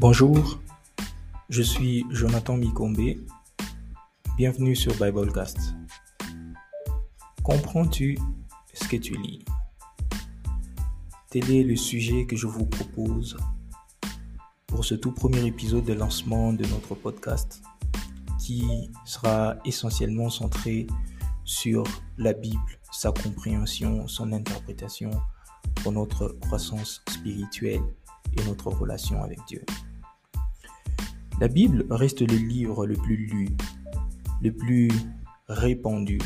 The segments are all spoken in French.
Bonjour, je suis Jonathan Mikombe. Bienvenue sur Biblecast. Comprends-tu ce que tu lis? Tel est le sujet que je vous propose pour ce tout premier épisode de lancement de notre podcast qui sera essentiellement centré sur la Bible, sa compréhension, son interprétation pour notre croissance spirituelle et notre relation avec Dieu. La Bible reste le livre le plus lu, le plus répandu,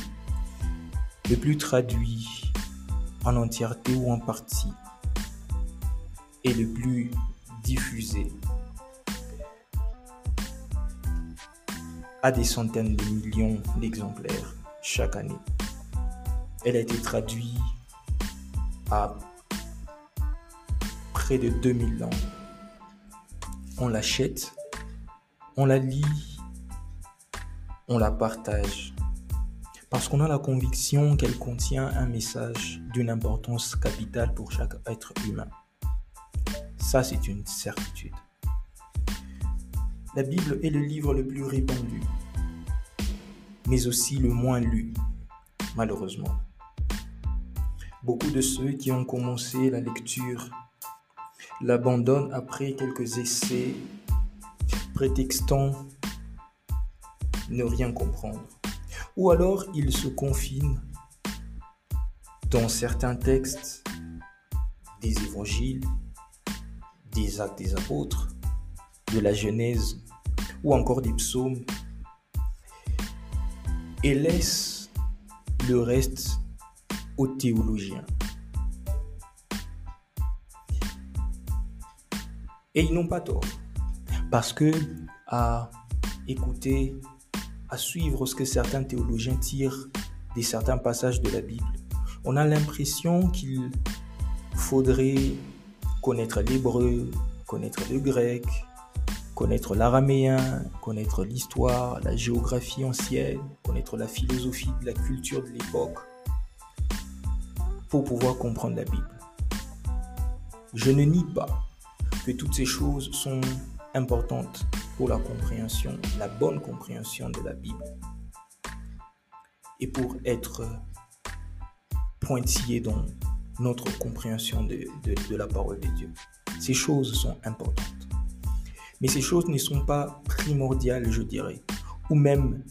le plus traduit en entièreté ou en partie, et le plus diffusé à des centaines de millions d'exemplaires chaque année. Elle a été traduite à près de 2000 langues. On l'achète on la lit, on la partage, parce qu'on a la conviction qu'elle contient un message d'une importance capitale pour chaque être humain. Ça, c'est une certitude. La Bible est le livre le plus répandu, mais aussi le moins lu, malheureusement. Beaucoup de ceux qui ont commencé la lecture l'abandonnent après quelques essais prétextant ne rien comprendre. Ou alors il se confine dans certains textes des évangiles, des actes des apôtres, de la Genèse ou encore des psaumes et laisse le reste aux théologiens. Et ils n'ont pas tort. Parce que à écouter, à suivre ce que certains théologiens tirent de certains passages de la Bible, on a l'impression qu'il faudrait connaître l'hébreu, connaître le grec, connaître l'araméen, connaître l'histoire, la géographie ancienne, connaître la philosophie la culture de l'époque pour pouvoir comprendre la Bible. Je ne nie pas que toutes ces choses sont importante pour la compréhension, la bonne compréhension de la Bible. Et pour être pointillé dans notre compréhension de, de, la parole de Dieu. Ces choses sont importantes. Mais ces choses ne sont pas primordiales, je dirais, ou même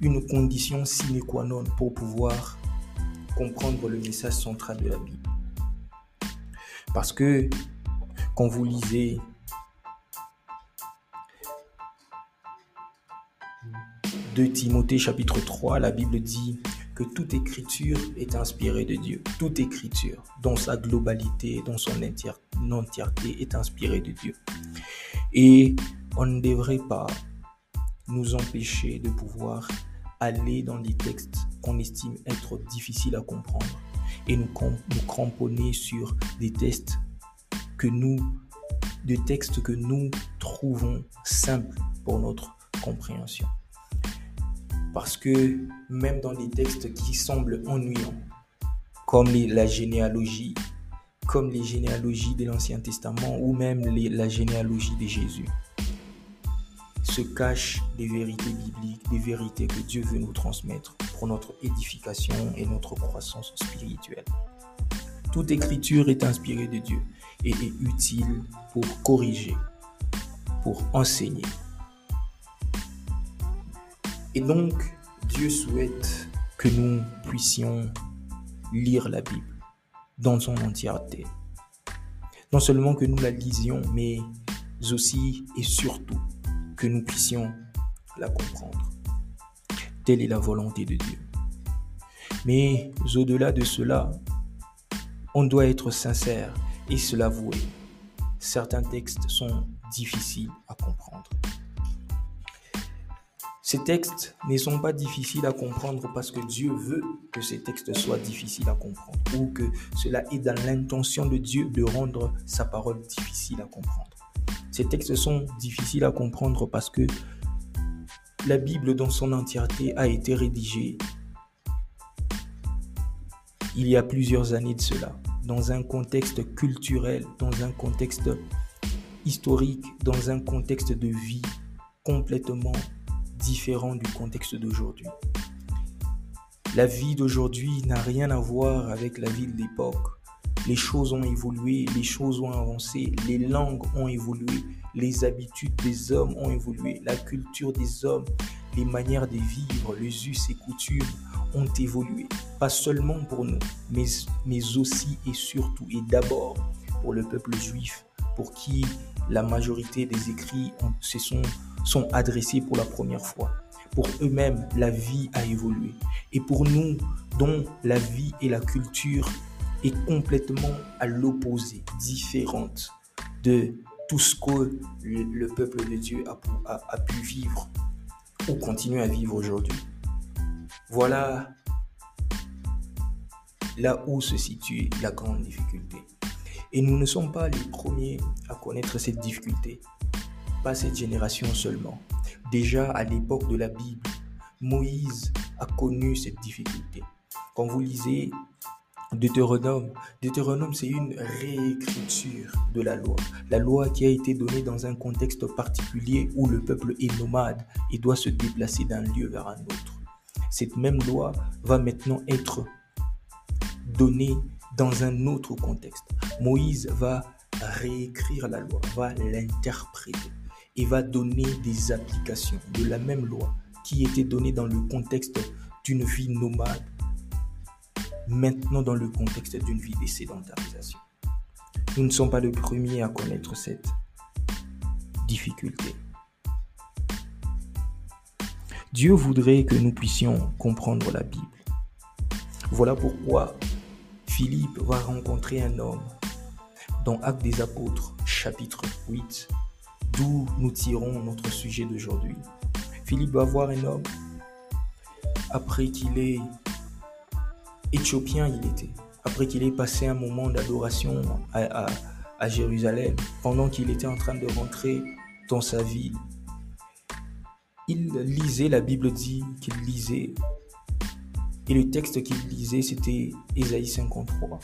une condition sine qua non pour pouvoir comprendre le message central de la Bible. Parce que quand vous lisez de Timothée chapitre 3, la Bible dit que toute écriture est inspirée de Dieu. Toute écriture, dans sa globalité, dans son entièreté, est inspirée de Dieu. Et on ne devrait pas nous empêcher de pouvoir aller dans des textes qu'on estime être difficiles à comprendre et nous, cramponner sur des textes des textes que nous trouvons simples pour notre compréhension. Parce que même dans des textes qui semblent ennuyants, comme la généalogie, comme les généalogies de l'Ancien Testament ou même la généalogie de Jésus, se cachent des vérités bibliques, des vérités que Dieu veut nous transmettre pour notre édification et notre croissance spirituelle. Toute écriture est inspirée de Dieu et est utile pour corriger, pour enseigner, et donc, Dieu souhaite que nous puissions lire la Bible dans son entièreté. Non seulement que nous la lisions, mais aussi et surtout que nous puissions la comprendre. Telle est la volonté de Dieu. Mais au-delà de cela, on doit être sincère et se l'avouer. Certains textes sont difficiles à comprendre. Ces textes ne sont pas difficiles à comprendre parce que Dieu veut que ces textes soient difficiles à comprendre ou que cela est dans l'intention de Dieu de rendre sa parole difficile à comprendre. Ces textes sont difficiles à comprendre parce que la Bible dans son entièreté a été rédigée il y a plusieurs années de cela, dans un contexte culturel, dans un contexte historique dans un contexte de vie complètement différent du contexte d'aujourd'hui. La vie d'aujourd'hui n'a rien à voir avec la vie de l'époque. Les choses ont évolué, les choses ont avancé, les langues ont évolué, les habitudes des hommes ont évolué, la culture des hommes, les manières de vivre, les us et coutumes ont évolué. Pas seulement pour nous, mais, mais aussi et surtout et d'abord pour le peuple juif, pour qui la majorité des écrits se sont, sont adressés pour la première fois. Pour eux-mêmes, la vie a évolué. Et pour nous, dont la vie et la culture est complètement à l'opposé, différente de tout ce que le, peuple de Dieu a, a pu vivre ou continue à vivre aujourd'hui. Voilà là où se situe la grande difficulté. Et nous ne sommes pas les premiers à connaître cette difficulté, pas cette génération seulement. Déjà à l'époque de la Bible, Moïse a connu cette difficulté. Quand vous lisez Deutéronome, Deutéronome c'est une réécriture de la loi. La loi qui a été donnée dans un contexte particulier où le peuple est nomade et doit se déplacer d'un lieu vers un autre. Cette même loi va maintenant être donnée dans un autre contexte. Moïse va réécrire la loi, va l'interpréter et va donner des applications de la même loi qui était donnée dans le contexte d'une vie nomade, maintenant dans le contexte d'une vie de sédentarisation. Nous ne sommes pas les premiers à connaître cette difficulté. Dieu voudrait que nous puissions comprendre la Bible. Voilà pourquoi Philippe va rencontrer un homme dans Actes des Apôtres, chapitre 8, d'où nous tirons notre sujet d'aujourd'hui. Philippe va voir un homme après qu'il est éthiopien, il était, après qu'il ait passé un moment d'adoration à, Jérusalem, pendant qu'il était en train de rentrer dans sa ville. Il lisait, la Bible dit qu'il lisait et le texte qu'il lisait, c'était Ésaïe 53.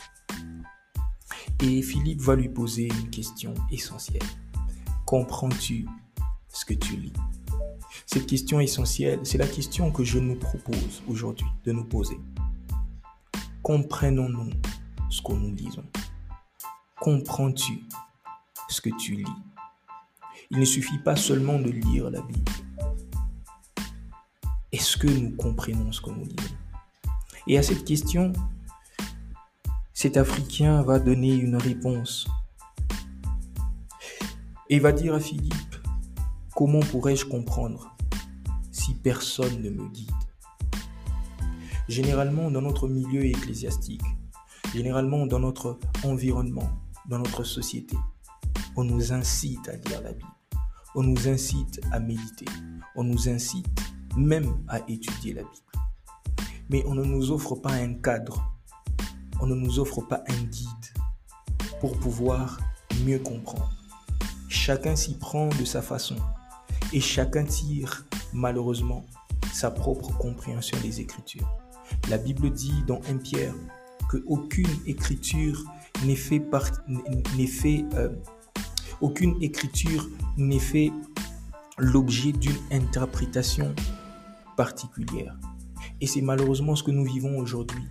Et Philippe va lui poser une question essentielle. Comprends-tu ce que tu lis? Cette question essentielle, c'est la question que je nous propose aujourd'hui de nous poser. Comprenons-nous ce que nous lisons Comprends-tu ce que tu lis? Il ne suffit pas seulement de lire la Bible. Est-ce que nous comprenons ce que nous lisons? Et à cette question, cet Africain va donner une réponse. Et va dire à Philippe, comment pourrais-je comprendre si personne ne me guide? Généralement, dans notre milieu ecclésiastique, généralement dans notre environnement, dans notre société, on nous incite à lire la Bible, on nous incite à méditer, on nous incite même à étudier la Bible mais on ne nous offre pas un cadre, on ne nous offre pas un guide pour pouvoir mieux comprendre. Chacun s'y prend de sa façon et chacun tire malheureusement sa propre compréhension des Écritures. La Bible dit dans 1 Pierre que aucune écriture n'est fait, euh, aucune écriture n'est fait l'objet d'une interprétation particulière. Et c'est malheureusement ce que nous vivons aujourd'hui.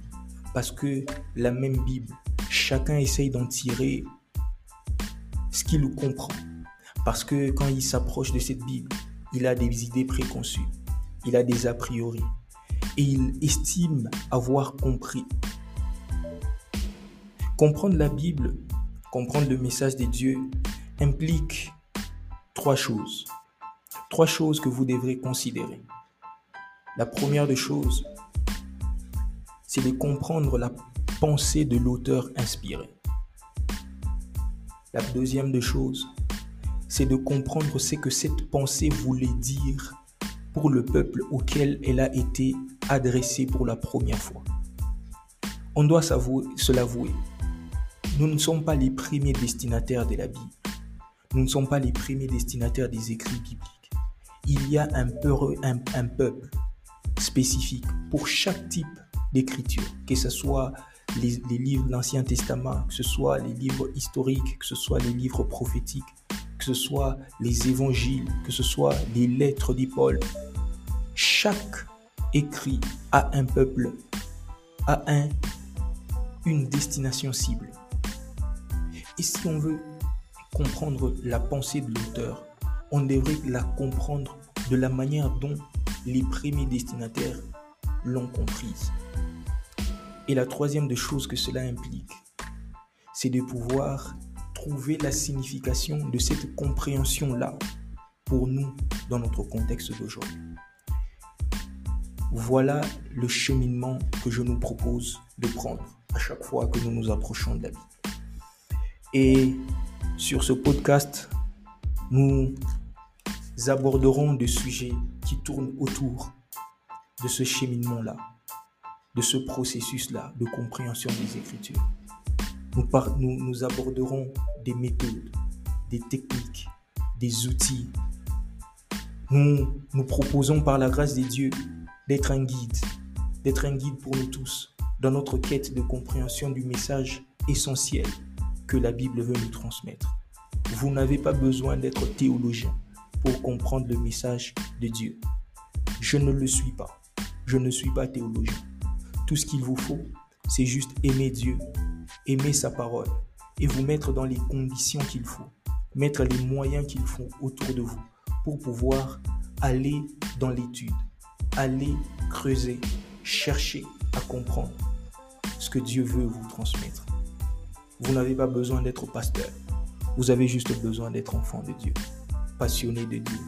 Parce que la même Bible, chacun essaye d'en tirer ce qu'il comprend. Parce que quand il s'approche de cette Bible, il a des idées préconçues, il a des a priori, et il estime avoir compris. Comprendre la Bible, comprendre le message de Dieu, implique trois choses. Trois choses que vous devrez considérer. La première des choses, c'est de comprendre la pensée de l'auteur inspiré. La deuxième des choses, c'est de comprendre ce que cette pensée voulait dire pour le peuple auquel elle a été adressée pour la première fois. On doit se l'avouer. Nous ne sommes pas les premiers destinataires de la Bible. Nous ne sommes pas les premiers destinataires des écrits bibliques. Il y a un, peuple spécifique pour chaque type d'écriture, que ce soit les, livres de l'Ancien Testament, que ce soit les livres historiques, que ce soit les livres prophétiques. Que ce soit les évangiles, que ce soit les lettres des Paul, chaque écrit a un peuple, a un, une destination cible. Et si on veut comprendre la pensée de l'auteur, on devrait la comprendre de la manière dont les premiers destinataires l'ont comprise. Et la troisième des choses que cela implique, c'est de pouvoir trouver la signification de cette compréhension-là pour nous dans notre contexte d'aujourd'hui. Voilà le cheminement que je nous propose de prendre à chaque fois que nous nous approchons de la Bible. Et sur ce podcast, nous aborderons des sujets qui tournent autour de ce cheminement-là, de ce processus-là de compréhension des Écritures. Nous, aborderons des méthodes, des techniques, des outils. Nous nous proposons par la grâce de Dieu d'être un guide, d'être un guide pour nous tous dans notre quête de compréhension du message essentiel que la Bible veut nous transmettre. Vous n'avez pas besoin d'être théologien pour comprendre le message de Dieu. Je ne le suis pas. Je ne suis pas théologien. Tout ce qu'il vous faut, c'est juste aimer Dieu, aimer sa parole et vous mettre dans les conditions qu'il faut, mettre les moyens qu'il faut autour de vous pour pouvoir aller dans l'étude, aller creuser, chercher à comprendre ce que Dieu veut vous transmettre. Vous n'avez pas besoin d'être pasteur. Vous avez juste besoin d'être enfant de Dieu, passionné de Dieu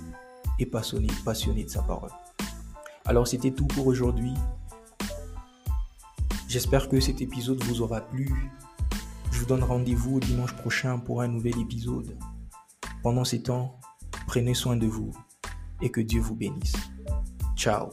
et passionné, passionné de sa parole. Alors c'était tout pour aujourd'hui. J'espère que cet épisode vous aura plu. Je vous donne rendez-vous dimanche prochain pour un nouvel épisode. Pendant ces temps, prenez soin de vous et que Dieu vous bénisse. Ciao